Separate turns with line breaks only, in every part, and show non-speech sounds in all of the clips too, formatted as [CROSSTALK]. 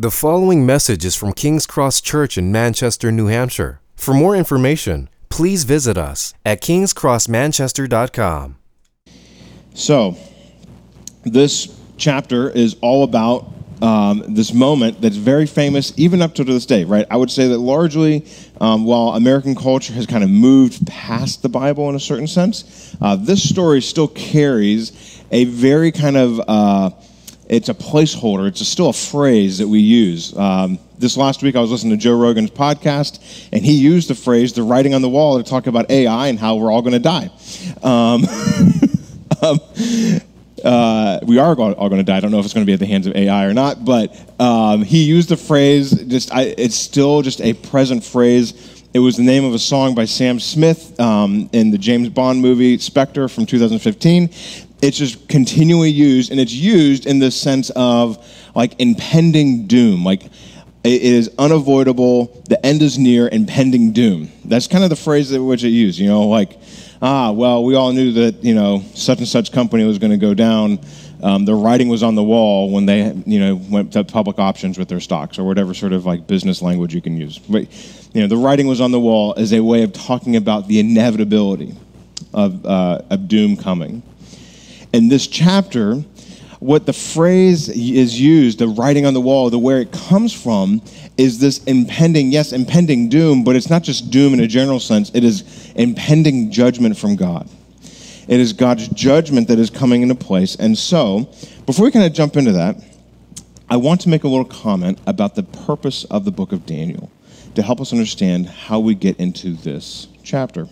The following message is from King's Cross Church in Manchester, New Hampshire. For more information, please visit us at kingscrossmanchester.com.
So, this chapter is all about um, this moment that's very famous even up to this day, right? I would say that largely, um, while American culture has kind of moved past the Bible in a certain sense, uh, this story still carries a very kind of uh, it's a placeholder. It's a, still a phrase that we use. Um, this last week, I was listening to Joe Rogan's podcast, and he used the phrase "the writing on the wall" to talk about AI and how we're all going to die. Um, [LAUGHS] um, uh, we are all, going to die. I don't know if it's going to be at the hands of AI or not, but um, he used the phrase. Just, I, it's still just a present phrase. It was the name of a song by Sam Smith um, in the James Bond movie Spectre from 2015 it's just continually used, and it's used in the sense of like impending doom. Like it is unavoidable, the end is near, impending doom. That's kind of the phrase that which it used. You know, like ah, well, we all knew that you know such and such company was going to go down. Um, the writing was on the wall when they you know went to public options with their stocks or whatever sort of like business language you can use. But you know, the writing was on the wall as a way of talking about the inevitability of, uh, of doom coming in this chapter, what the phrase is used, the writing on the wall, the where it comes from, is this impending, yes, impending doom, but it's not just doom in a general sense, it is impending judgment from God. It is God's judgment that is coming into place. And so, before we kind of jump into that, I want to make a little comment about the purpose of the book of Daniel to help us understand how we get into this chapter.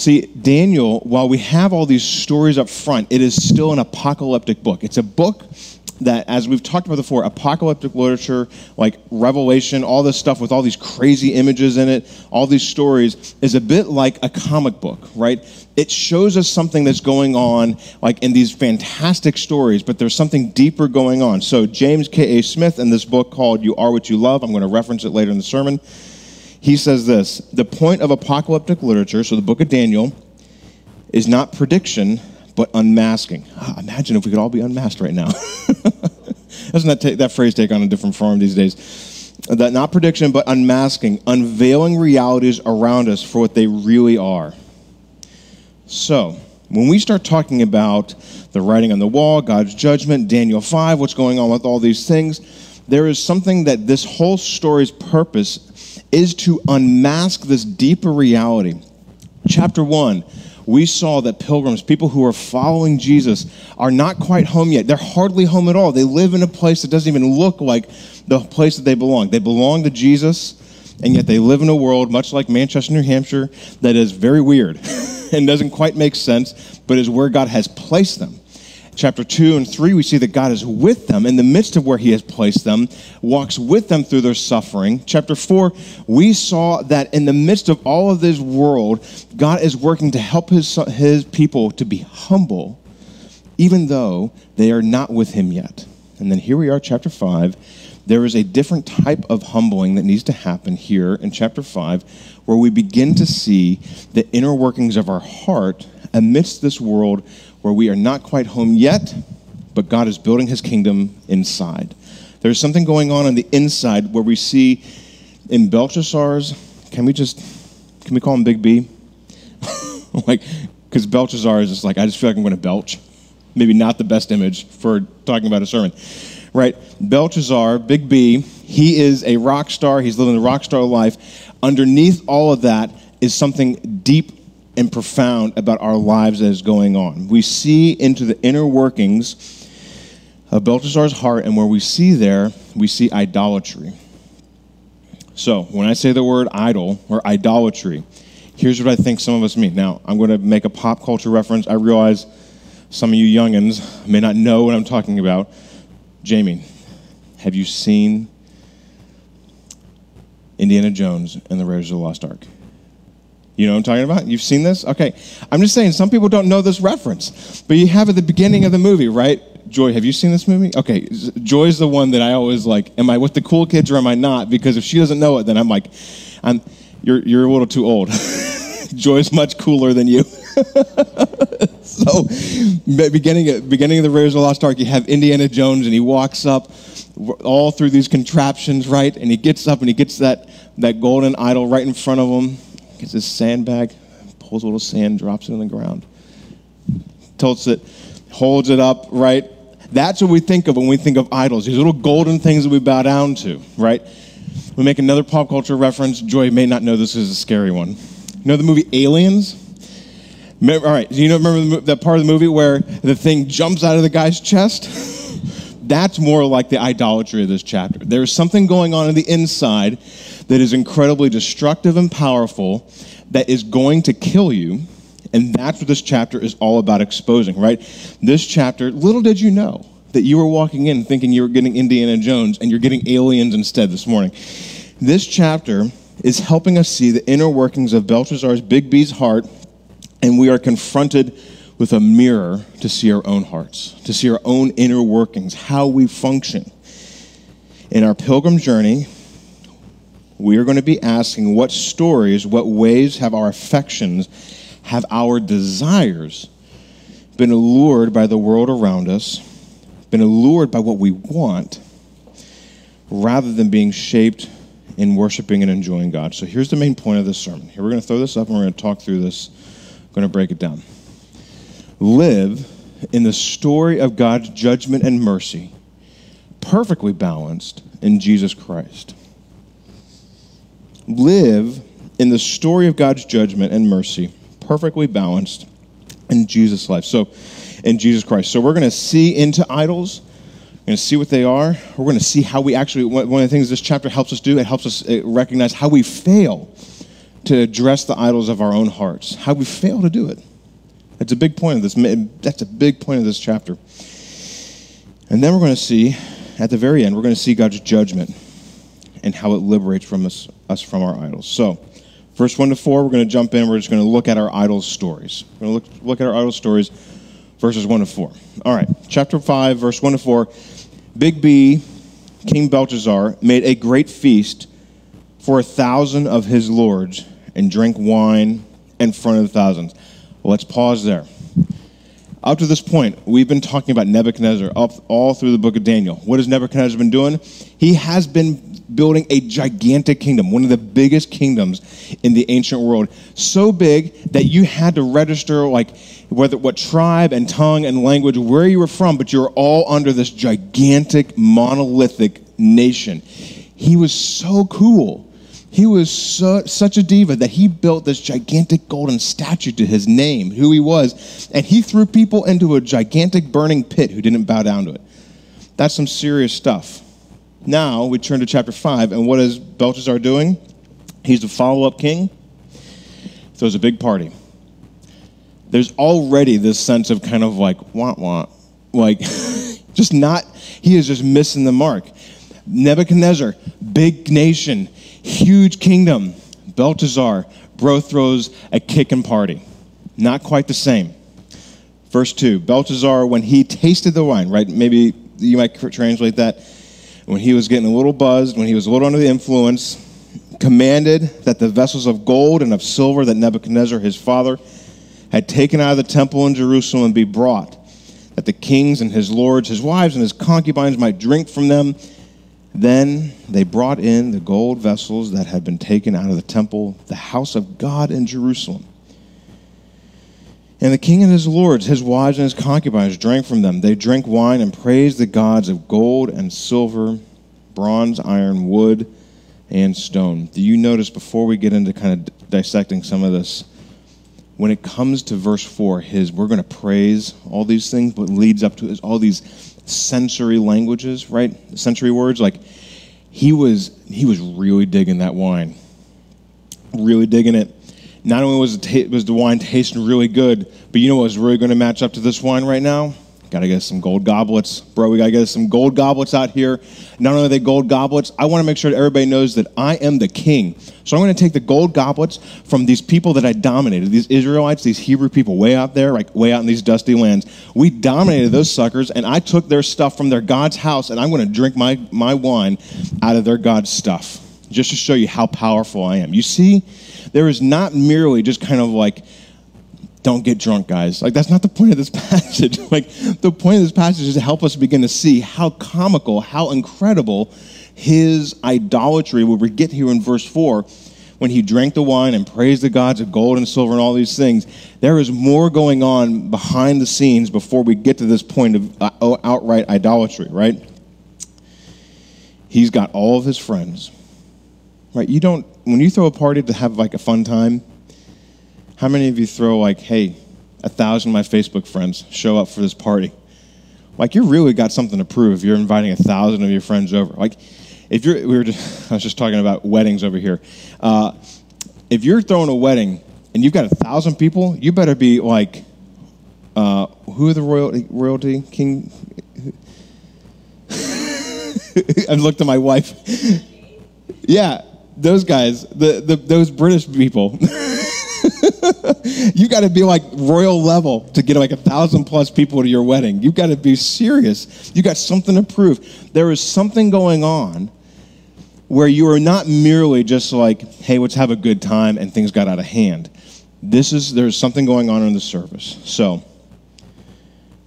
See, Daniel, while we have all these stories up front, it is still an apocalyptic book. It's a book that, as we've talked about before, apocalyptic literature, like Revelation, all this stuff with all these crazy images in it, all these stories, is a bit like a comic book, right? It shows us something that's going on, like in these fantastic stories, but there's something deeper going on. So, James K.A. Smith, in this book called You Are What You Love, I'm going to reference it later in the sermon he says this The point of apocalyptic literature, so the book of Daniel, is not prediction, but unmasking. Ah, imagine if we could all be unmasked right now. [LAUGHS] Doesn't that, take, that phrase take on a different form these days? That not prediction, but unmasking, unveiling realities around us for what they really are. So, when we start talking about the writing on the wall, God's judgment, Daniel 5, what's going on with all these things, there is something that this whole story's purpose is to unmask this deeper reality. Chapter 1, we saw that pilgrims, people who are following Jesus, are not quite home yet. They're hardly home at all. They live in a place that doesn't even look like the place that they belong. They belong to Jesus, and yet they live in a world, much like Manchester, New Hampshire, that is very weird [LAUGHS] and doesn't quite make sense, but is where God has placed them chapter 2 and 3, we see that God is with them in the midst of where He has placed them, walks with them through their suffering. Chapter 4, we saw that in the midst of all of this world, God is working to help His, his people to be humble, even though they are not with Him yet. And then here we are, chapter 5. There is a different type of humbling that needs to happen here in chapter 5, where we begin to see the inner workings of our heart amidst this world where we are not quite home yet, but God is building his kingdom inside. There's something going on on the inside where we see in Belshazzar's, can we just, can we call him Big B? [LAUGHS] like, because Belshazzar is just like, I just feel like I'm going to belch. Maybe not the best image for talking about a sermon. Right? Belshazzar, Big B, he is a rock star. He's living a rock star life. Underneath all of that is something deep and profound about our lives that is going on. We see into the inner workings of Belshazzar's heart, and where we see there, we see idolatry. So, when I say the word idol or idolatry, here's what I think some of us mean. Now, I'm going to make a pop culture reference. I realize some of you youngins may not know what I'm talking about. Jamie, have you seen Indiana Jones and the Raiders of the Lost Ark? You know what I'm talking about? You've seen this? Okay. I'm just saying, some people don't know this reference, but you have at the beginning of the movie, right? Joy, have you seen this movie? Okay. Joy's the one that I always like, am I with the cool kids or am I not? Because if she doesn't know it, then I'm like, I'm, you're, you're a little too old. [LAUGHS] Joy's much cooler than you. [LAUGHS] so, beginning, beginning of the Raiders of the Lost Ark, you have Indiana Jones, and he walks up all through these contraptions, right? And he gets up and he gets that, that golden idol right in front of him, gets his sandbag, pulls a little sand, drops it on the ground, tilts it, holds it up, right? That's what we think of when we think of idols, these little golden things that we bow down to, right? We make another pop culture reference. Joy may not know this is a scary one. You know the movie Aliens? Remember, all right, do you know, remember that part of the movie where the thing jumps out of the guy's chest? [LAUGHS] That's more like the idolatry of this chapter. There's something going on in the inside that is incredibly destructive and powerful that is going to kill you. And that's what this chapter is all about exposing, right? This chapter, little did you know that you were walking in thinking you were getting Indiana Jones and you're getting aliens instead this morning. This chapter is helping us see the inner workings of Belshazzar's Big B's heart, and we are confronted with a mirror to see our own hearts, to see our own inner workings, how we function. In our pilgrim journey, we are going to be asking what stories, what ways have our affections, have our desires been allured by the world around us, been allured by what we want, rather than being shaped in worshiping and enjoying God. So here's the main point of this sermon. Here we're going to throw this up and we're going to talk through this. I'm going to break it down. Live in the story of God's judgment and mercy, perfectly balanced in Jesus Christ. Live in the story of God's judgment and mercy, perfectly balanced in Jesus' life. So, in Jesus Christ. So, we're going to see into idols We're going to see what they are. We're going to see how we actually, one of the things this chapter helps us do, it helps us uh, recognize how we fail to address the idols of our own hearts, how we fail to do it. That's a big point of this. That's a big point of this chapter. And then we're going to see, at the very end, we're going to see God's judgment and how it liberates from us, us from our idols. So, verse 1 to 4, we're going to jump in. We're just going to look at our idols' stories. We're going to look, look at our idols' stories, verses 1 to 4. All right, chapter 5, verse 1 to 4 Big B, King Belshazzar, made a great feast for a thousand of his lords and drank wine in front of the thousands. Let's pause there. Up to this point, we've been talking about Nebuchadnezzar up all through the book of Daniel. What has Nebuchadnezzar been doing? He has been building a gigantic kingdom, one of the biggest kingdoms in the ancient world. So big that you had to register like whether what tribe and tongue and language, where you were from, but you're all under this gigantic monolithic nation. He was so cool. He was such a diva that he built this gigantic golden statue to his name, who he was, and he threw people into a gigantic burning pit who didn't bow down to it. That's some serious stuff. Now we turn to chapter 5, and what is Belshazzar doing? He's the follow up king, throws a big party. There's already this sense of kind of like, want, want. Like, [LAUGHS] just not, he is just missing the mark. Nebuchadnezzar, big nation, huge kingdom. Belteshazzar, bro throws a kicking party. Not quite the same. Verse 2 Belteshazzar, when he tasted the wine, right? Maybe you might translate that when he was getting a little buzzed, when he was a little under the influence, commanded that the vessels of gold and of silver that Nebuchadnezzar, his father, had taken out of the temple in Jerusalem be brought, that the kings and his lords, his wives, and his concubines might drink from them. Then they brought in the gold vessels that had been taken out of the temple, the house of God in Jerusalem. And the king and his lords, his wives and his concubines drank from them. They drank wine and praised the gods of gold and silver, bronze, iron, wood, and stone. Do you notice before we get into kind of dissecting some of this, when it comes to verse 4, his we're going to praise all these things, but leads up to is all these sensory languages, right? Sensory words. Like he was he was really digging that wine. Really digging it not only was, it, was the wine tasting really good, but you know what was really going to match up to this wine right now? Got to get some gold goblets. Bro, we got to get some gold goblets out here. Not only are they gold goblets, I want to make sure that everybody knows that I am the king. So I'm to take the gold goblets from these people that I dominated, these Israelites, these Hebrew people way out there, like way out in these dusty lands. We dominated those suckers, and I took their stuff from their God's house, and I'm to drink my, my wine out of their God's stuff, just to show you how powerful I am. You see, there is not merely just kind of like don't get drunk, guys. Like, that's not the point of this [LAUGHS] passage. like, the point of this passage is to help us begin to see how comical, how incredible his idolatry, where we get here in verse 4, when he drank the wine and praised the gods of gold and silver and all these things. There is more going on behind the scenes before we get to this point of uh, outright idolatry, right? He's got all of his friends, right? You don't, when you throw a party to have like a fun time, how many of you throw like, hey, a thousand of my Facebook friends show up for this party? Like you really got something to prove if you're inviting a thousand of your friends over. Like if you're, we were just, [LAUGHS] I was just talking about weddings over here. Uh, if you're throwing a wedding and you've got a thousand people, you better be like, uh, who are the royalty, royalty king? [LAUGHS] I looked at my wife. [LAUGHS] yeah, those guys, the, the those British people. [LAUGHS] you got to be like royal level to get like a thousand plus people to your wedding. You got to be serious. You got something to prove. There is something going on where you are not merely just like, hey, let's have a good time and things got out of hand. This is there's something going on in the service. So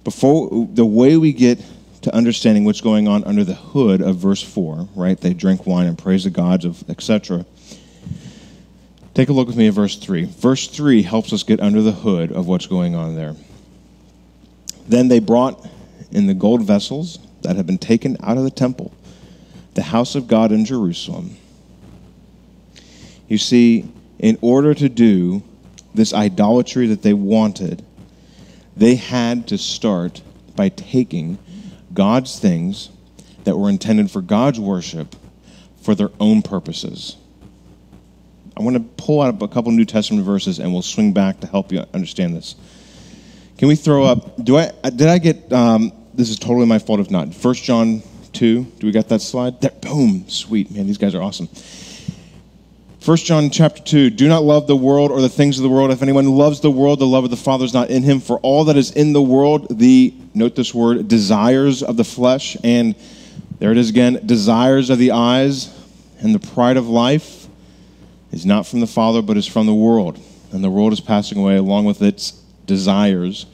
before the way we get to understanding what's going on under the hood of verse 4, right? They drink wine and praise the gods of etc. Take a look with me at verse 3. Verse 3 helps us get under the hood of what's going on there. Then they brought in the gold vessels that had been taken out of the temple, the house of God in Jerusalem. You see, in order to do this idolatry that they wanted, they had to start by taking God's things that were intended for God's worship for their own purposes. I want to pull out a couple New Testament verses and we'll swing back to help you understand this. Can we throw up? Do I did I get? Um, this is totally my fault if not. First John two. Do we got that slide? There, boom, sweet man. These guys are awesome. First John chapter 2, do not love the world or the things of the world. If anyone loves the world, the love of the Father is not in him. For all that is in the world, the, note this word, desires of the flesh, and there it is again, desires of the eyes, and the pride of life is not from the Father, but is from the world. And the world is passing away along with its desires.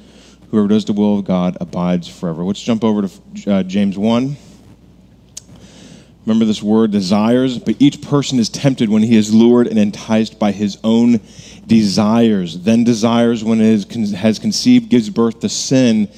Whoever does the will of God abides forever. Let's jump over to uh, James 1. Remember this word, desires? But each person is tempted when he is lured and enticed by his own desires. Then desires, when it has conceived, gives birth to sin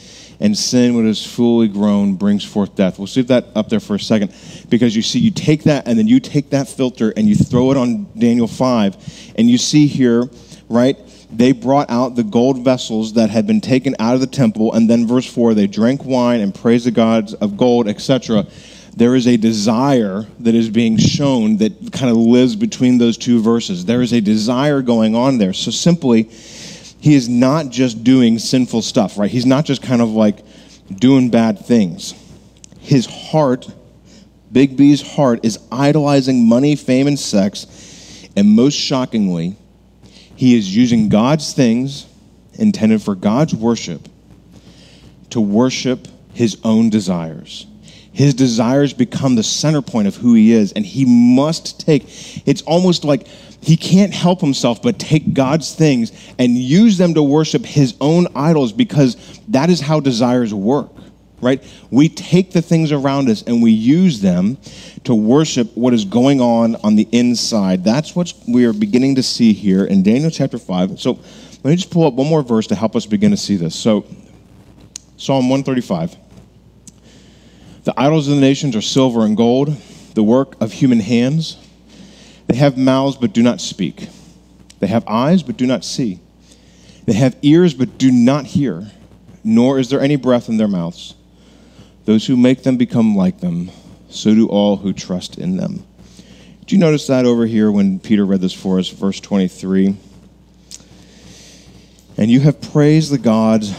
and sin, when it is fully grown, brings forth death. We'll see that up there for a second because you see, you take that and then you take that filter and you throw it on Daniel 5, and you see here, right? They brought out the gold vessels that had been taken out of the temple, and then verse 4, they drank wine and praised the gods of gold, etc. There is a desire that is being shown that kind of lives between those two verses. There is a desire going on there. So simply, he is not just doing sinful stuff, right? He's not just kind of like doing bad things. His heart, Big B's heart, is idolizing money, fame, and sex. And most shockingly, he is using God's things intended for God's worship to worship his own desires. His desires become the center point of who he is, and he must take it's almost like he can't help himself but take God's things and use them to worship his own idols because that is how desires work, right? We take the things around us and we use them to worship what is going on on the inside. That's what we are beginning to see here in Daniel chapter 5. So let me just pull up one more verse to help us begin to see this. So, Psalm 135. The idols of the nations are silver and gold, the work of human hands. They have mouths but do not speak. They have eyes but do not see. They have ears but do not hear, nor is there any breath in their mouths. Those who make them become like them, so do all who trust in them. Did you notice that over here when Peter read this for us, verse 23? And you have praised the gods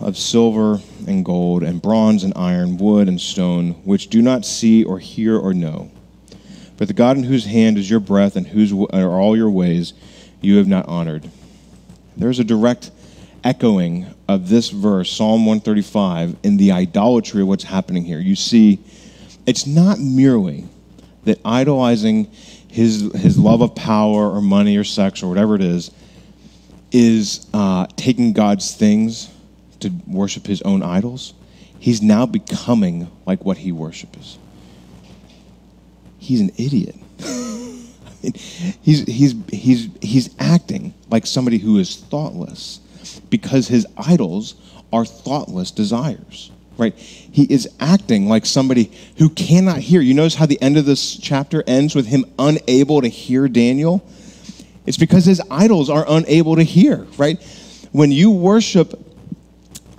of silver and gold, and bronze and iron, wood and stone, which do not see or hear or know but the God in whose hand is your breath and whose are all your ways, you have not honored. There's a direct echoing of this verse, Psalm 135, in the idolatry of what's happening here. You see, it's not merely that idolizing his, his love of power or money or sex or whatever it is is uh, taking God's things to worship his own idols, he's now becoming like what he worships. He's an idiot. he's, he's, he's, he's acting like somebody who is thoughtless because his idols are thoughtless desires right? He is acting like somebody who cannot hear. You notice how the end of this chapter ends with him unable to hear Daniel? It's because his idols are unable to hear, right? When you worship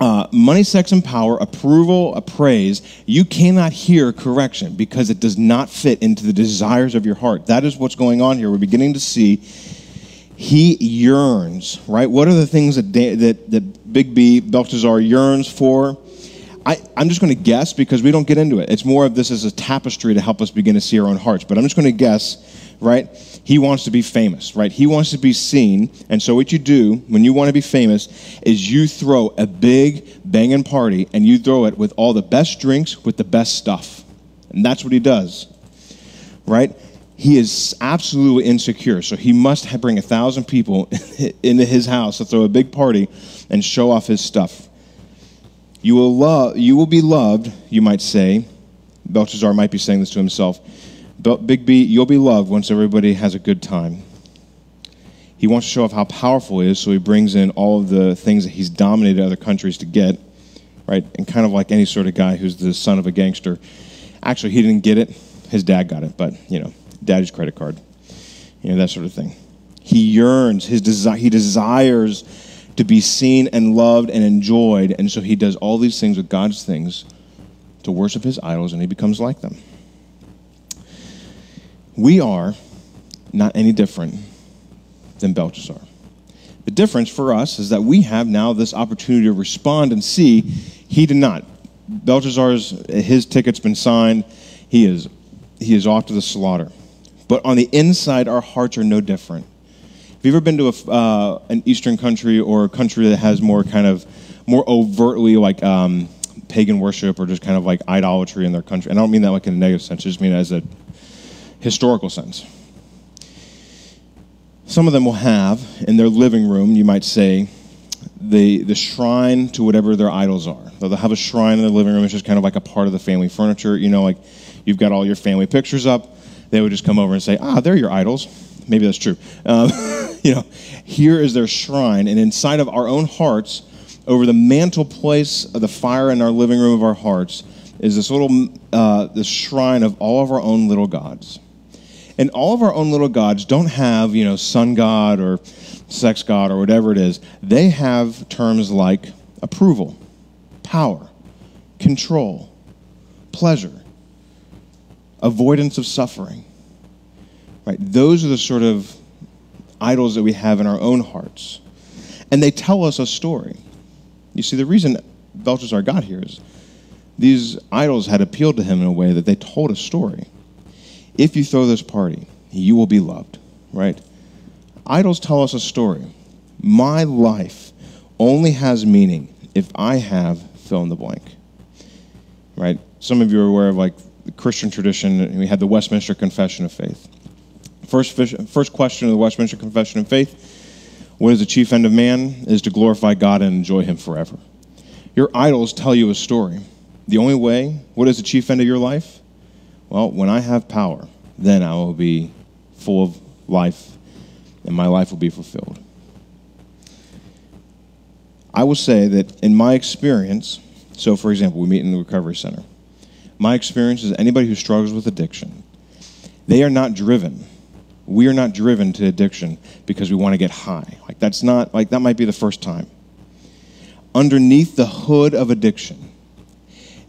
uh, money, sex, and power, approval, a praise, you cannot hear correction because it does not fit into the desires of your heart. That is what's going on here. We're beginning to see he yearns, right? What are the things that, that, that Big B, Belteshazzar, yearns for? I, am just going to guess because we don't get into it. It's more of this as a tapestry to help us begin to see our own hearts. But I'm just going to guess, right? He wants to be famous, right? He wants to be seen. And so what you do when you want to be famous is you throw a big banging party and you throw it with all the best drinks with the best stuff. And that's what he does, right? He is absolutely insecure. So he must bring a thousand people [LAUGHS] into his house to throw a big party and show off his stuff you will, love, you will be loved, you might say. Belshazzar might be saying this to himself. Big B, you'll be loved once everybody has a good time. He wants to show off how powerful he is, so he brings in all of the things that he's dominated other countries to get, right? And kind of like any sort of guy who's the son of a gangster. Actually, he didn't get it. His dad got it, but, you know, daddy's credit card. You know, that sort of thing. He yearns, his desire, he desires to be seen and loved and enjoyed. And so he does all these things with God's things to worship his idols, and he becomes like them. We are not any different than Belshazzar. The difference for us is that we have now this opportunity to respond and see. He did not. Belshazzar's his ticket's been signed. He is he is off to the slaughter. But on the inside, our hearts are no different. Have you ever been to a, uh, an Eastern country or a country that has more kind of more overtly like um, pagan worship or just kind of like idolatry in their country? And I don't mean that like in a negative sense. I just mean as a historical sense. Some of them will have in their living room, you might say, the, the shrine to whatever their idols are. They'll have a shrine in the living room, it's just kind of like a part of the family furniture. You know, like you've got all your family pictures up. They would just come over and say, ah, they're your idols. Maybe that's true. Um, [LAUGHS] you know, here is their shrine, and inside of our own hearts, over the mantle place of the fire in our living room of our hearts, is this little uh, shrine of all of our own little gods. And all of our own little gods don't have, you know, sun god or sex god or whatever it is. They have terms like approval, power, control, pleasure, avoidance of suffering. Right? Those are the sort of idols that we have in our own hearts. And they tell us a story. You see, the reason Belshazzar got here is these idols had appealed to him in a way that they told a story. If you throw this party, you will be loved, right? Idols tell us a story. My life only has meaning if I have fill in the blank, right? Some of you are aware of like the Christian tradition. We had the Westminster Confession of Faith. First, first question of the Westminster Confession of Faith What is the chief end of man? Is to glorify God and enjoy Him forever. Your idols tell you a story. The only way, what is the chief end of your life? Well, when I have power, then I will be full of life and my life will be fulfilled. I will say that in my experience, so for example, we meet in the recovery center. My experience is anybody who struggles with addiction, they are not driven we are not driven to addiction because we want to get high. Like that's not like that might be the first time. Underneath the hood of addiction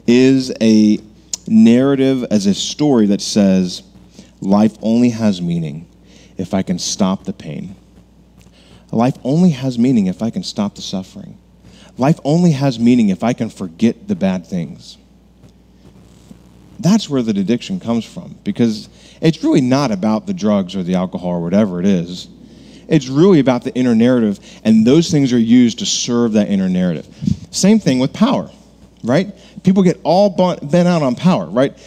is a narrative as a story that says life only has meaning if I can stop the pain. Life only has meaning if I can stop the suffering. Life only has meaning if I can forget the bad things. That's where the addiction comes from because it's really not about the drugs or the alcohol or whatever it is. It's really about the inner narrative, and those things are used to serve that inner narrative. Same thing with power, right? People get all bent out on power, right?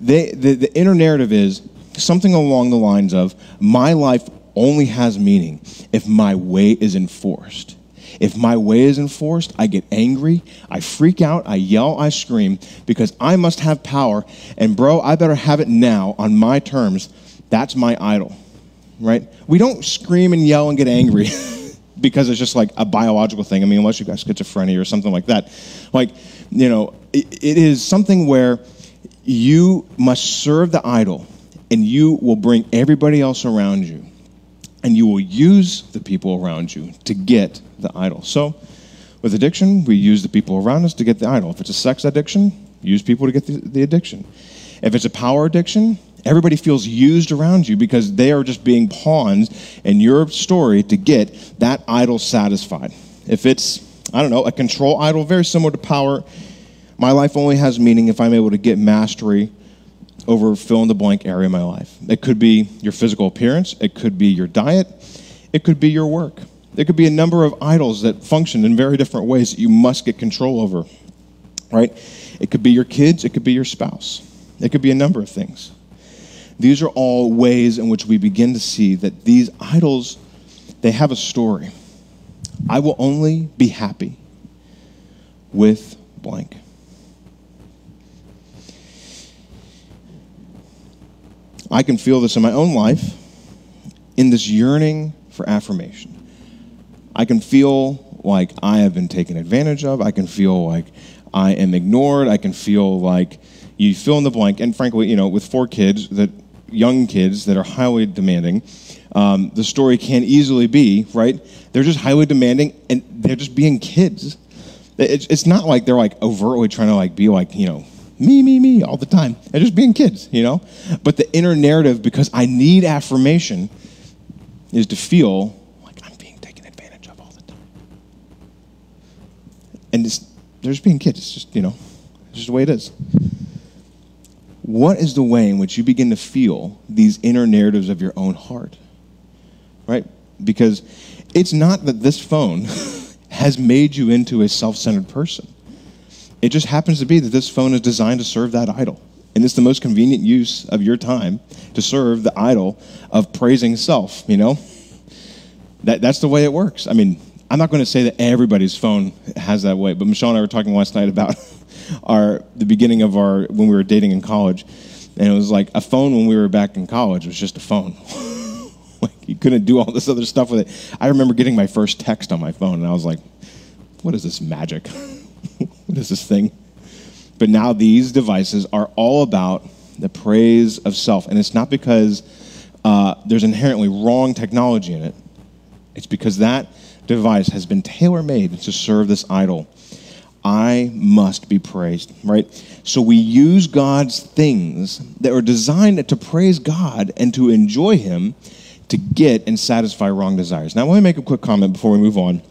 They, the, the inner narrative is something along the lines of my life only has meaning if my way is enforced. If my way is enforced, I get angry, I freak out, I yell, I scream because I must have power. And bro, I better have it now on my terms. That's my idol, right? We don't scream and yell and get angry [LAUGHS] because it's just like a biological thing. I mean, unless you've got schizophrenia or something like that. Like, you know, it, it is something where you must serve the idol and you will bring everybody else around you and you will use the people around you to get the idol. So, with addiction, we use the people around us to get the idol. If it's a sex addiction, use people to get the, the addiction. If it's a power addiction, everybody feels used around you because they are just being pawns in your story to get that idol satisfied. If it's, I don't know, a control idol, very similar to power, my life only has meaning if I'm able to get mastery over fill in the blank area of my life. It could be your physical appearance, it could be your diet, it could be your work. There could be a number of idols that function in very different ways that you must get control over. Right? It could be your kids, it could be your spouse. It could be a number of things. These are all ways in which we begin to see that these idols they have a story. I will only be happy with blank. I can feel this in my own life in this yearning for affirmation. I can feel like I have been taken advantage of. I can feel like I am ignored. I can feel like you fill in the blank. And frankly, you know, with four kids, that young kids that are highly demanding, um, the story can easily be right. They're just highly demanding, and they're just being kids. It's, it's not like they're like overtly trying to like be like you know me, me, me all the time. And just being kids, you know? But the inner narrative, because I need affirmation, is to feel like I'm being taken advantage of all the time. And they're just being kids. It's just, you know, it's just the way it is. What is the way in which you begin to feel these inner narratives of your own heart? Right? Because it's not that this phone [LAUGHS] has made you into a self centered person. It just happens to be that this phone is designed to serve that idol. And it's the most convenient use of your time to serve the idol of praising self, you know? That, that's the way it works. I mean, I'm not going to say that everybody's phone has that way, but Michelle and I were talking last night about [LAUGHS] our the beginning of our when we were dating in college, and it was like a phone when we were back in college was just a phone. [LAUGHS] like you couldn't do all this other stuff with it. I remember getting my first text on my phone, and I was like, "What is this magic?" [LAUGHS] [LAUGHS] what is this thing? But now these devices are all about the praise of self. And it's not because uh, there's inherently wrong technology in it, it's because that device has been tailor made to serve this idol. I must be praised, right? So we use God's things that are designed to praise God and to enjoy Him to get and satisfy wrong desires. Now, let me make a quick comment before we move on.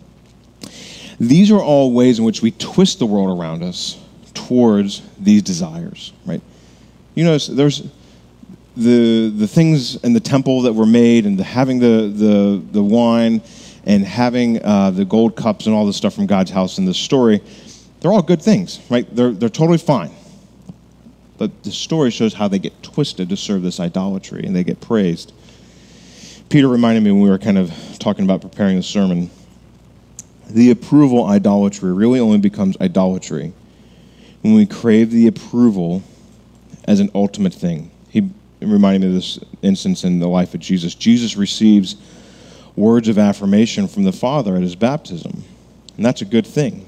These are all ways in which we twist the world around us towards these desires, right? You notice there's the the things in the temple that were made, and the, having the the the wine, and having uh, the gold cups and all this stuff from God's house in this story. They're all good things, right? They're they're totally fine. But the story shows how they get twisted to serve this idolatry, and they get praised. Peter reminded me when we were kind of talking about preparing the sermon the approval idolatry really only becomes idolatry when we crave the approval as an ultimate thing. He reminded me of this instance in the life of Jesus. Jesus receives words of affirmation from the Father at his baptism, and that's a good thing,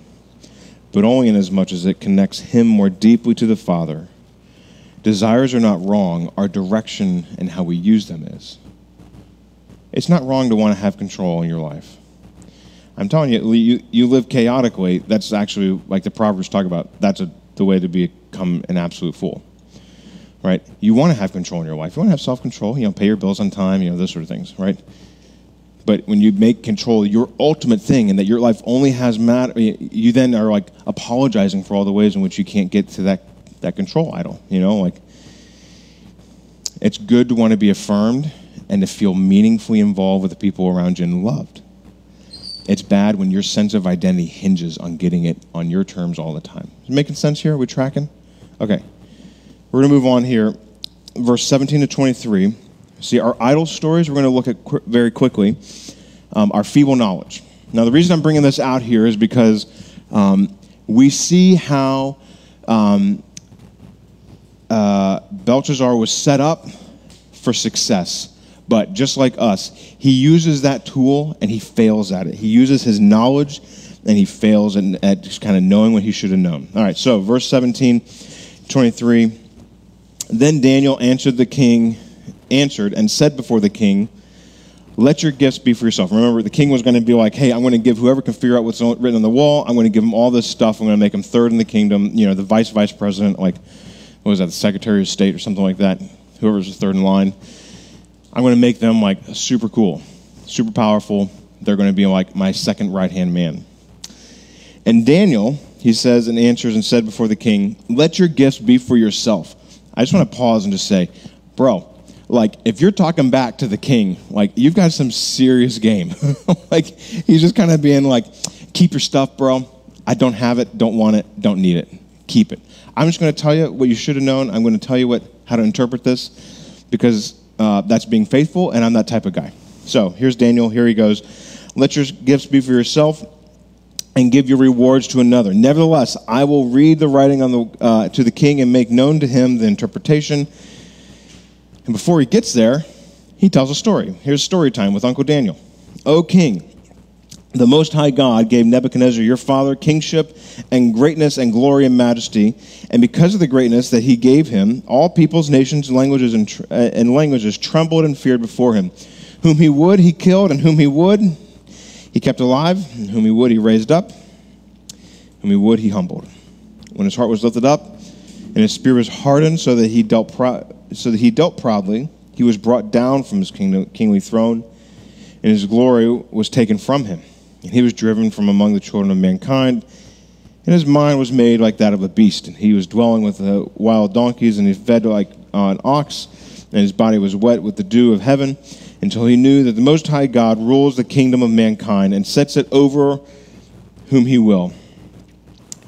but only in as much as it connects him more deeply to the Father. Desires are not wrong, our direction and how we use them is. It's not wrong to want to have control in your life. I'm telling you, you, you live chaotically. That's actually like the Proverbs talk about. That's a, the way to become an absolute fool, right? You want to have control in your life. You want to have self control. You know, pay your bills on time. You know, those sort of things, right? But when you make control your ultimate thing, and that your life only has matter, you then are like apologizing for all the ways in which you can't get to that that control idol. You know, like it's good to want to be affirmed and to feel meaningfully involved with the people around you and loved. It's bad when your sense of identity hinges on getting it on your terms all the time. Making sense here? Are we tracking? Okay. We're going to move on here. Verse 17 to 23. See, our idol stories, we're going to look at qu- very quickly, um, our feeble knowledge. Now, the reason I'm bringing this out here is because um, we see how um, uh, Belshazzar was set up for success. But just like us, he uses that tool and he fails at it. He uses his knowledge and he fails at, at just kind of knowing what he should have known. All right, so verse 17, 23. Then Daniel answered the king, answered and said before the king, let your gifts be for yourself. Remember, the king was going to be like, hey, I'm going to give whoever can figure out what's written on the wall, I'm going to give him all this stuff. I'm going to make him third in the kingdom, you know, the vice vice president, like, what was that, the secretary of state or something like that, whoever's the third in line. I'm going to make them like super cool, super powerful. They're going to be like my second right hand man. And Daniel, he says and answers and said before the king, Let your gifts be for yourself. I just want to pause and just say, bro, like if you're talking back to the king, like you've got some serious game. [LAUGHS] like he's just kind of being like, keep your stuff, bro. I don't have it, don't want it, don't need it. Keep it. I'm just going to tell you what you should have known. I'm going to tell you what how to interpret this because uh, that's being faithful, and I'm that type of guy. So here's Daniel. Here he goes. Let your gifts be for yourself and give your rewards to another. Nevertheless, I will read the writing on the, uh, to the king and make known to him the interpretation. And before he gets there, he tells a story. Here's story time with Uncle Daniel. O king, the Most High God gave Nebuchadnezzar your father kingship and greatness and glory and majesty, and because of the greatness that he gave him, all peoples, nations, languages, and, tr- uh, and languages trembled and feared before him. Whom he would, he killed, and whom he would, he kept alive, and whom he would, he raised up, whom he would, he humbled. When his heart was lifted up, and his spirit was hardened, so that he dealt so that he dealt proudly, he was brought down from his kingdom, kingly throne, and his glory was taken from him. And he was driven from among the children of mankind, and his mind was made like that of a beast. And he was dwelling with the wild donkeys, and he fed like an ox, and his body was wet with the dew of heaven until he knew that the Most High God rules the kingdom of mankind and sets it over whom he will.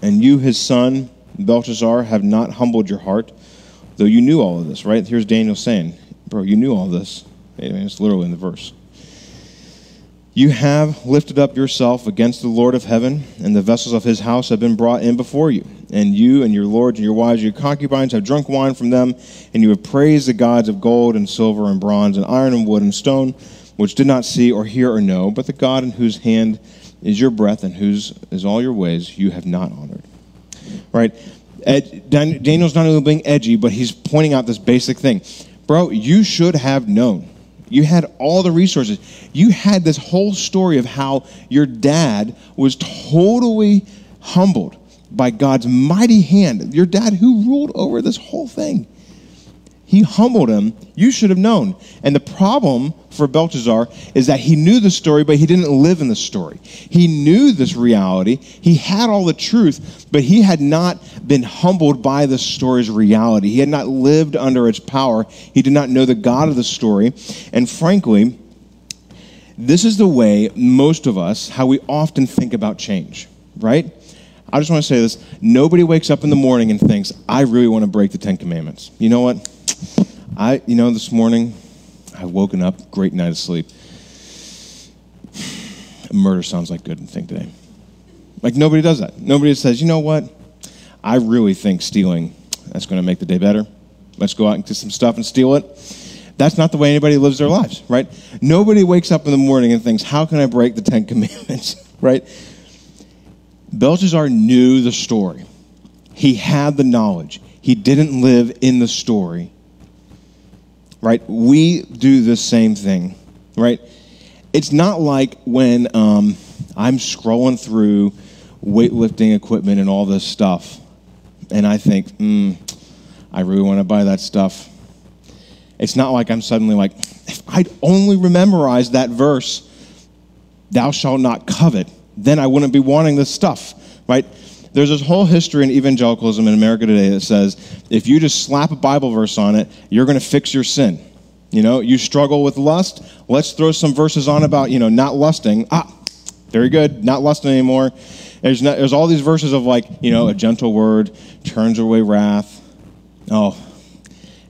And you, his son, Belshazzar, have not humbled your heart, though you knew all of this, right? Here's Daniel saying, Bro, you knew all this. I mean, it's literally in the verse. You have lifted up yourself against the Lord of heaven, and the vessels of his house have been brought in before you. And you and your lords and your wives your concubines have drunk wine from them, and you have praised the gods of gold and silver and bronze and iron and wood and stone, which did not see or hear or know, but the God in whose hand is your breath and whose is all your ways you have not honored. Right? Ed, Daniel's not only being edgy, but he's pointing out this basic thing. Bro, you should have known. You had all the resources. You had this whole story of how your dad was totally humbled by God's mighty hand. Your dad, who ruled over this whole thing, he humbled him. You should have known. And the problem for Belshazzar is that he knew the story, but he didn't live in the story. He knew this reality. He had all the truth, but he had not been humbled by the story's reality. He had not lived under its power. He did not know the God of the story. And frankly, this is the way most of us, how we often think about change, right? I just want to say this. Nobody wakes up in the morning and thinks, I really want to break the Ten Commandments. You know what? I, you know, this morning, I've woken up, great night of sleep. Murder sounds like a good thing today. Like nobody does that. Nobody says, you know what? I really think stealing, that's going to make the day better. Let's go out and get some stuff and steal it. That's not the way anybody lives their lives, right? Nobody wakes up in the morning and thinks, how can I break the Ten [LAUGHS] Commandments, right? Belshazzar knew the story. He had the knowledge. He didn't live in the story. Right? We do the same thing. Right? It's not like when um, I'm scrolling through weightlifting equipment and all this stuff, and I think, hmm, I really want to buy that stuff. It's not like I'm suddenly like, if I'd only memorized that verse, thou shalt not covet, then I wouldn't be wanting this stuff, right? There's this whole history in evangelicalism in America today that says if you just slap a Bible verse on it, you're going to fix your sin. You know, you struggle with lust, let's throw some verses on about, you know, not lusting. Ah, very good, not lusting anymore. There's, not, there's all these verses of like, you know, a gentle word turns away wrath. Oh,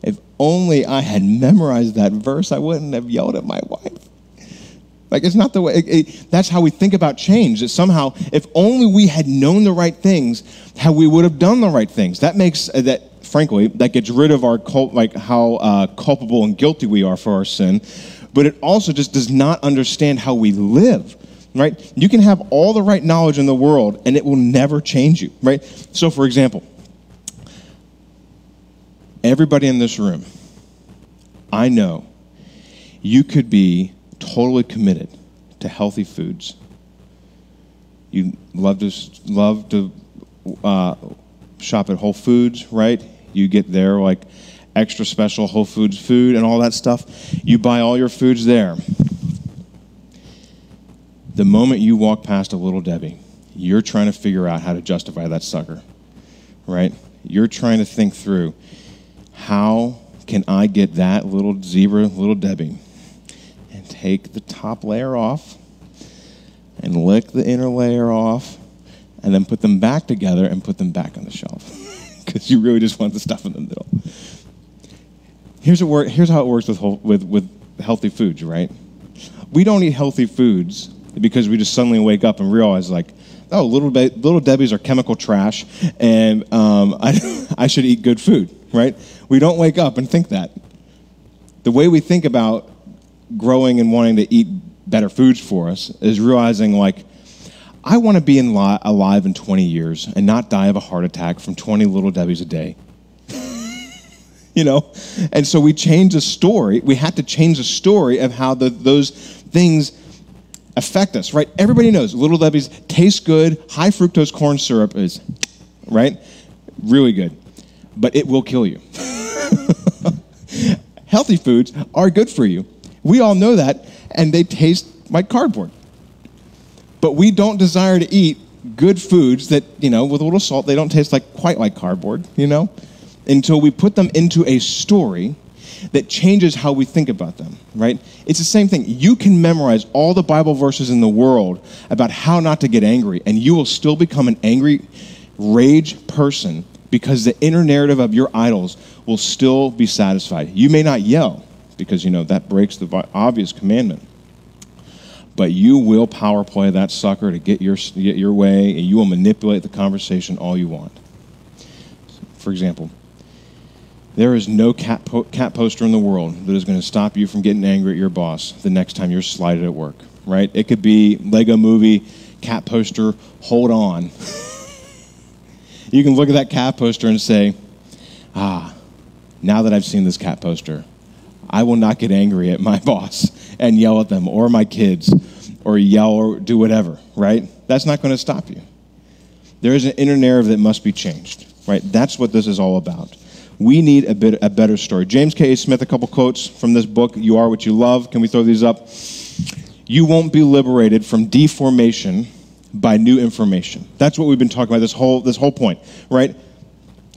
if only I had memorized that verse, I wouldn't have yelled at my wife. Like, it's not the way, it, it, that's how we think about change. That somehow, if only we had known the right things, how we would have done the right things. That makes, uh, that, frankly, that gets rid of our, cult, like, how uh, culpable and guilty we are for our sin. But it also just does not understand how we live right? You can have all the right knowledge in the world and it will never change you, right? So, for example, everybody in this room, I know you could be totally committed to healthy foods. You love to love to uh, shop at Whole Foods, right? You get there like extra special Whole Foods food and all that stuff. You buy all your foods there. The moment you walk past a little Debbie, you're trying to figure out how to justify that sucker, right? You're trying to think through how can I get that little zebra, little Debbie, take the top layer off and lick the inner layer off and then put them back together and put them back on the shelf [LAUGHS] because you really just want the stuff in the middle. Here's, what, here's how it works with, whole, with, with healthy foods, right? We don't eat healthy foods because we just suddenly wake up and realize, like, oh, little, Be- little Debbie's are chemical trash and um, [LAUGHS] I, I should eat good food, right? We don't wake up and think that. The way we think about growing and wanting to eat better foods for us is realizing, like, I want to be in li- alive in 20 years and not die of a heart attack from 20 little Debbie's a day. [LAUGHS] you know? And so we change the story. We had to change the story of how the, those things affect us, right? Everybody knows Little Debbie's taste good. High fructose corn syrup is, right? Really good. But it will kill you. [LAUGHS] Healthy foods are good for you. We all know that, and they taste like cardboard. But we don't desire to eat good foods that, you know, with a little salt, they don't taste like quite like cardboard, you know, until we put them into a story that changes how we think about them, right? It's the same thing. You can memorize all the Bible verses in the world about how not to get angry, and you will still become an angry, rage person because the inner narrative of your idols will still be satisfied. You may not yell because, you know, that breaks the obvious commandment. But you will power play that sucker to get your, get your way, and you will manipulate the conversation all you want. For example, there is no cat, po- cat poster in the world that is going to stop you from getting angry at your boss the next time you're slighted at work, right? It could be Lego movie, cat poster, hold on. [LAUGHS] you can look at that cat poster and say, ah, now that I've seen this cat poster, I will not get angry at my [LAUGHS] boss and yell at them or my kids or yell or do whatever, right? That's not going to stop you. There is an inner narrative that must be changed, right? That's what this is all about. We need a, bit, a better story. James K. A. Smith, a couple quotes from this book, You Are What You Love. Can we throw these up? You won't be liberated from deformation by new information. That's what we've been talking about this whole, this whole point, right?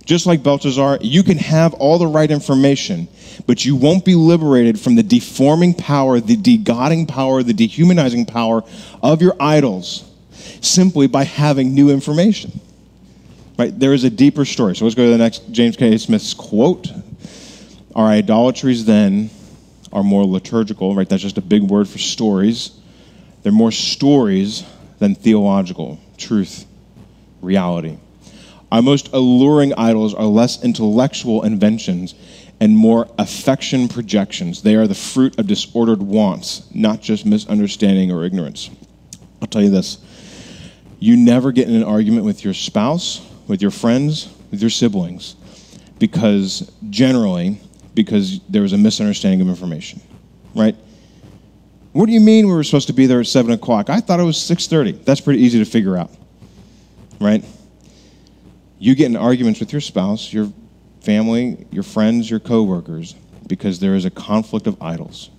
Just like Belshazzar, you can have all the right information, but you won't be liberated from the deforming power, the degodding power, the dehumanizing power of your idols simply by having new information. Right? There is a deeper story. So let's go to the next James K. Smith's quote. Our idolatries then are more liturgical, right? That's just a big word for stories. They're more stories than theological truth, reality. Our most alluring idols are less intellectual inventions and more affection projections. They are the fruit of disordered wants, not just misunderstanding or ignorance. I'll tell you this you never get in an argument with your spouse with your friends, with your siblings, because generally, because there was a misunderstanding of information, right? What do you mean we were supposed to be there at seven o'clock? I thought it was six thirty. That's pretty easy to figure out, right? You get in arguments with your spouse, your family, your friends, your coworkers, because there is a conflict of idols.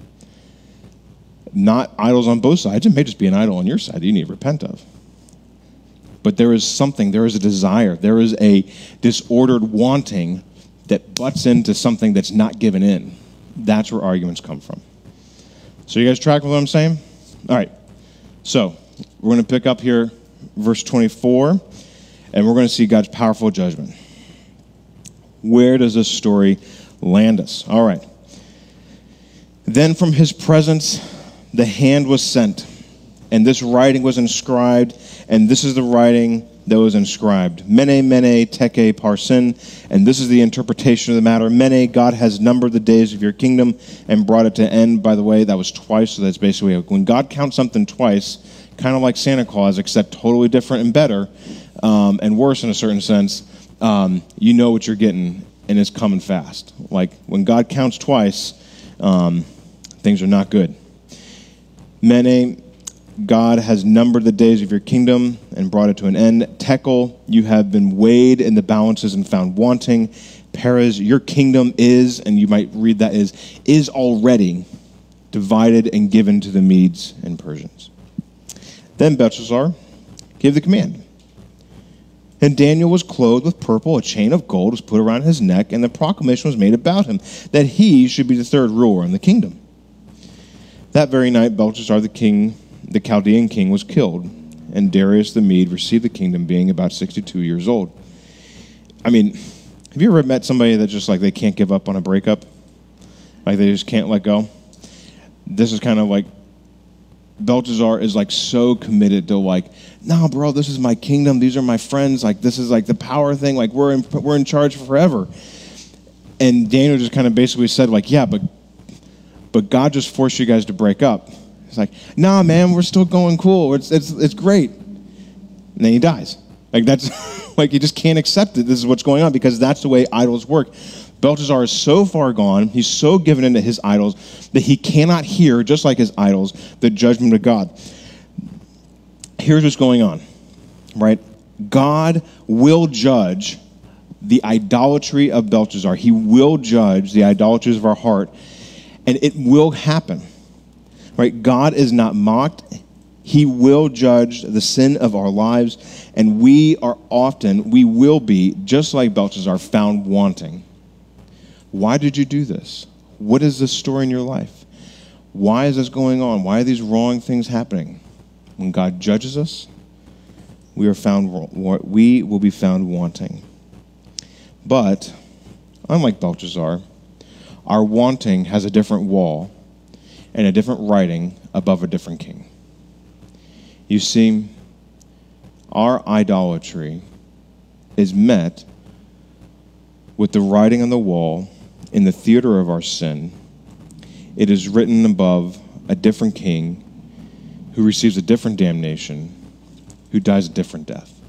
Not idols on both sides. It may just be an idol on your side that you need to repent of but there is something, there is a desire, there is a disordered wanting that butts into something that's not given in. That's where arguments come from. So, you guys track with what I'm saying? All right. So, we're going to pick up here, verse 24, and we're going to see God's powerful judgment. Where does this story land us. All right. Then from his presence the hand was sent, and this writing was inscribed, and this is the writing that was inscribed. Mene, mene, tekel, parsin. And this is the interpretation of the matter. Mene, God has numbered the days of your kingdom and brought it to end. By the way, that was twice, so that's basically when God counts something twice, kind of like Santa Claus, except totally different and better um, and worse in a certain sense, um, you know what you're getting and it's coming fast. Like when God counts twice, um, things are not good. Mene, God has numbered the days of your kingdom and brought it to an end. Tekel, you have been weighed in the balances and found wanting. Peres, your kingdom is, and you might read that is, is already divided and given to the Medes and Persians. Then Belshazzar gave the command. And Daniel was clothed with purple, a chain of gold was put around his neck, and the proclamation was made about him that he should be the third ruler in the kingdom. That very night, Belshazzar the king, the Chaldean king, was killed, and Darius the Mede received the kingdom, being about 62 years old. I mean, have you ever met somebody that just like they can't give up on a breakup? Like they just can't let go? This is kind of like Belshazzar is like so committed to like, no, bro, this is my kingdom. These are my friends. Like this is like the power thing. Like we're in, we're in charge forever. And Daniel just kind of basically said like, yeah, but but God just forced you guys to break up. It's like, nah, man, we're still going cool. It's it's it's great. And then he dies. Like that's [LAUGHS] like you just can't accept it. This is what's going on because that's the way idols work. Belshazzar is so far gone, he's so given into his idols that he cannot hear, just like his idols, the judgment of God. Here's what's going on, right? God will judge the idolatry of Belshazzar. He will judge the idolatries of our heart, and it will happen. Right? God is not mocked. He will judge the sin of our lives, and we are often, we will be, just like Belshazzar, found wanting. Why did you do this? What is this story in your life? Why is this going on? Why are these wrong things happening? When God judges us, we are found we will be found wanting. But unlike Belshazzar, our wanting has a different wall and a different writing above a different king. You see, our idolatry is met with the writing on the wall in the theater of our sin, it is written above a different king who receives a different damnation, who dies a different death.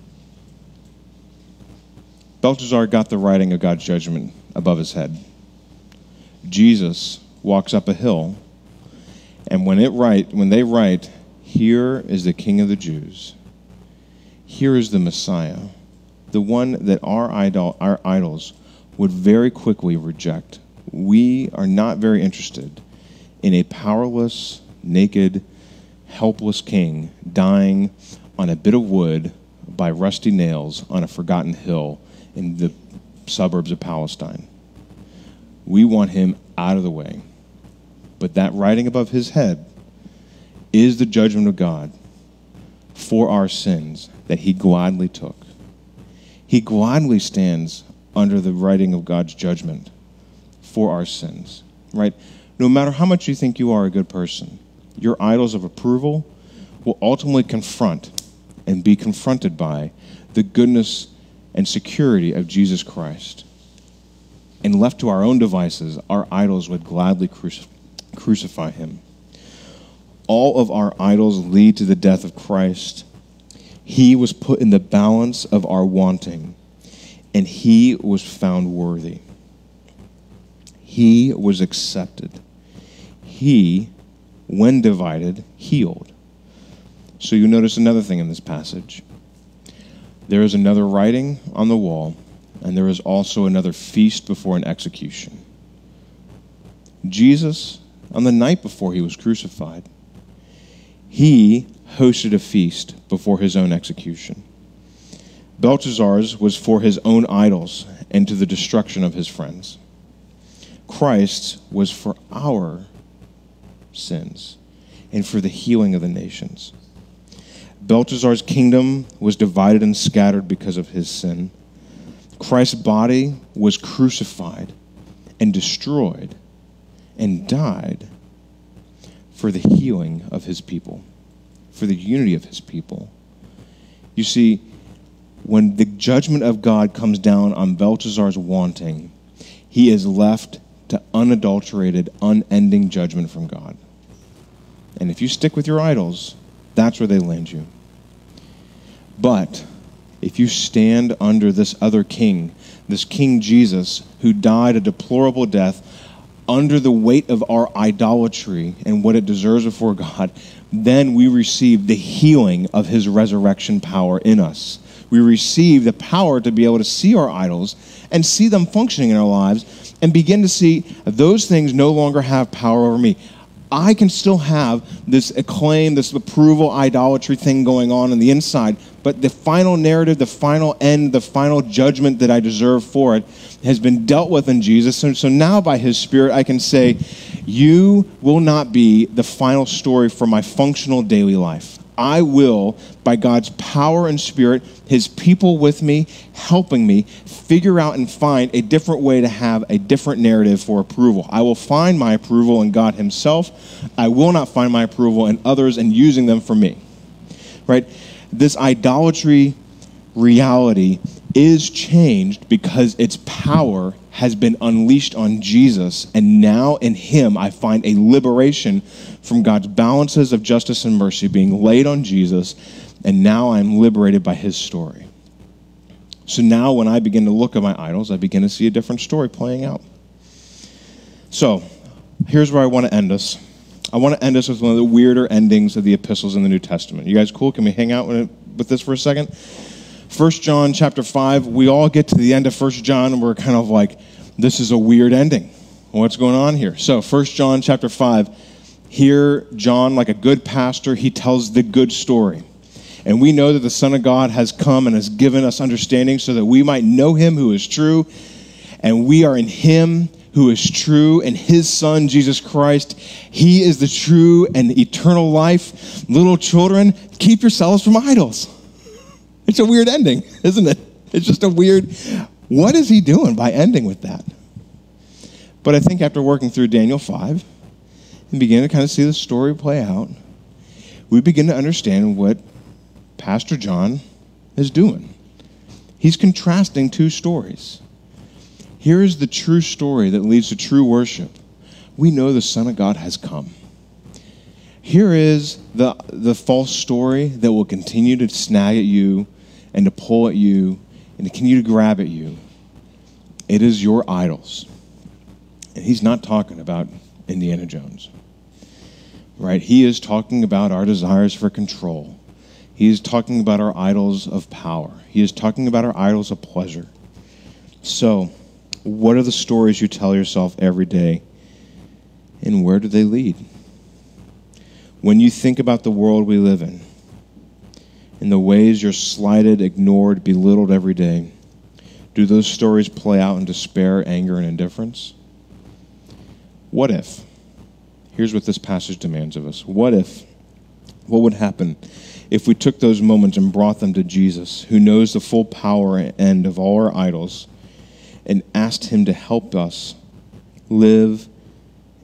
Belshazzar got the writing of God's judgment above his head. Jesus walks up a hill, and when it write, when they write, "Here is the King of the Jews," here is the Messiah, the one that our idol, our idols would very quickly reject. We are not very interested in a powerless, naked, helpless king dying on a bit of wood by rusty nails on a forgotten hill in the suburbs of Palestine. We want him out of the way. But that writing above his head is the judgment of God for our sins that he gladly took. He gladly stands under the writing of God's judgment for our sins, right? No matter how much you think you are a good person, your idols of approval will ultimately confront and be confronted by the goodness and security of Jesus Christ. And left to our own devices, our idols would gladly crucif- crucify him. All of our idols lead to the death of Christ. He was put in the balance of our wanting and he was found worthy. He was accepted. He, when divided, healed. So you notice another thing in this passage. There is another writing on the wall, and there is also another feast before an execution. Jesus, on the night before he was crucified, he hosted a feast before his own execution. Belshazzar's was for his own idols and to the destruction of his friends. Christ's was for our sins and for the healing of the nations. Belshazzar's kingdom was divided and scattered because of his sin. Christ's body was crucified and destroyed and died for the healing of his people, for the unity of his people. You see, when the judgment of God comes down on Belshazzar's wanting, he is left to unadulterated, unending judgment from God. And if you stick with your idols, that's where they land you. But if you stand under this other king, this King Jesus, who died a deplorable death under the weight of our idolatry and what it deserves before God, then we receive the healing of his resurrection power in us. We receive the power to be able to see our idols and see them functioning in our lives and begin to see those things no longer have power over me. I can still have this acclaim, this approval, idolatry thing going on in the inside, but the final narrative, the final end, the final judgment that I deserve for it has been dealt with in Jesus. And so now, by His Spirit, I can say, You will not be the final story for my functional daily life. I will, by God's power and spirit, his people with me, helping me figure out and find a different way to have a different narrative for approval. I will find my approval in God himself. I will not find my approval in others and using them for me. Right? This idolatry reality is changed because its power has been unleashed on Jesus, and now in Him I find a liberation from God's balances of justice and mercy being laid on Jesus, and now I'm liberated by His story. So now when I begin to look at my idols, I begin to see a different story playing out. So here's where I want to end us. I want to end us with one of the weirder endings of the epistles in the New Testament. You guys cool? Can we hang out with this for a second? 1 John chapter 5, we all get to the end of 1 John and we're kind of like, this is a weird ending. What's going on here? So 1 John chapter 5, here John, like a good pastor, he tells the good story. And we know that the Son of God has come and has given us understanding so that we might know him who is true. And we are in him who is true, and his Son, Jesus Christ. He is the true and eternal life. Little children, keep yourselves from idols. It's a weird ending, isn't it? It's just a weird. What is he doing by ending with that? But I think after working through Daniel 5 and begin to kind of see the story play out, we begin to understand what Pastor John is doing. He's contrasting two stories. Here is the true story that leads to true worship. We know the Son of God has come. Here is the, the false story that will continue to snag at you and to pull at you and to continue to grab at you. It is your idols. And he's not talking about Indiana Jones, right? He is talking about our desires for control. He is talking about our idols of power. He is talking about our idols of pleasure. So, what are the stories you tell yourself every day? And where do they lead? When you think about the world we live in, in the ways you're slighted, ignored, belittled every day, do those stories play out in despair, anger, and indifference? What if? Here's what this passage demands of us. What if? What would happen if we took those moments and brought them to Jesus, who knows the full power and end of all our idols, and asked him to help us live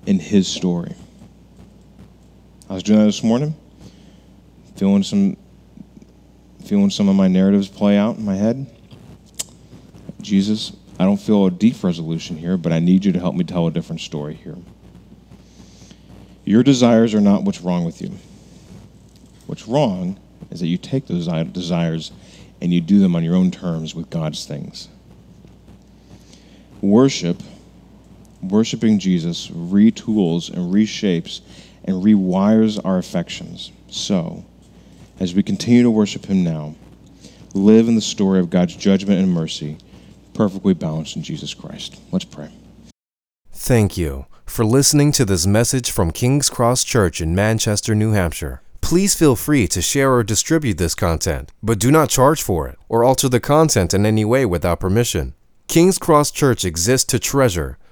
in his story? I was doing that this morning, feeling some feeling some of my narratives play out in my head. Jesus, I don't feel a deep resolution here, but I need you to help me tell a different story here. Your desires are not what's wrong with you. What's wrong is that you take those desires and you do them on your own terms with God's things. Worship, worshiping Jesus, retools and reshapes and rewires our affections. So, as we continue to worship Him now, live in the story of God's judgment and mercy, perfectly balanced in Jesus Christ. Let's pray.
Thank you for listening to this message from King's Cross Church in Manchester, New Hampshire. Please feel free to share or distribute this content, but do not charge for it or alter the content in any way without permission. King's Cross Church exists to treasure,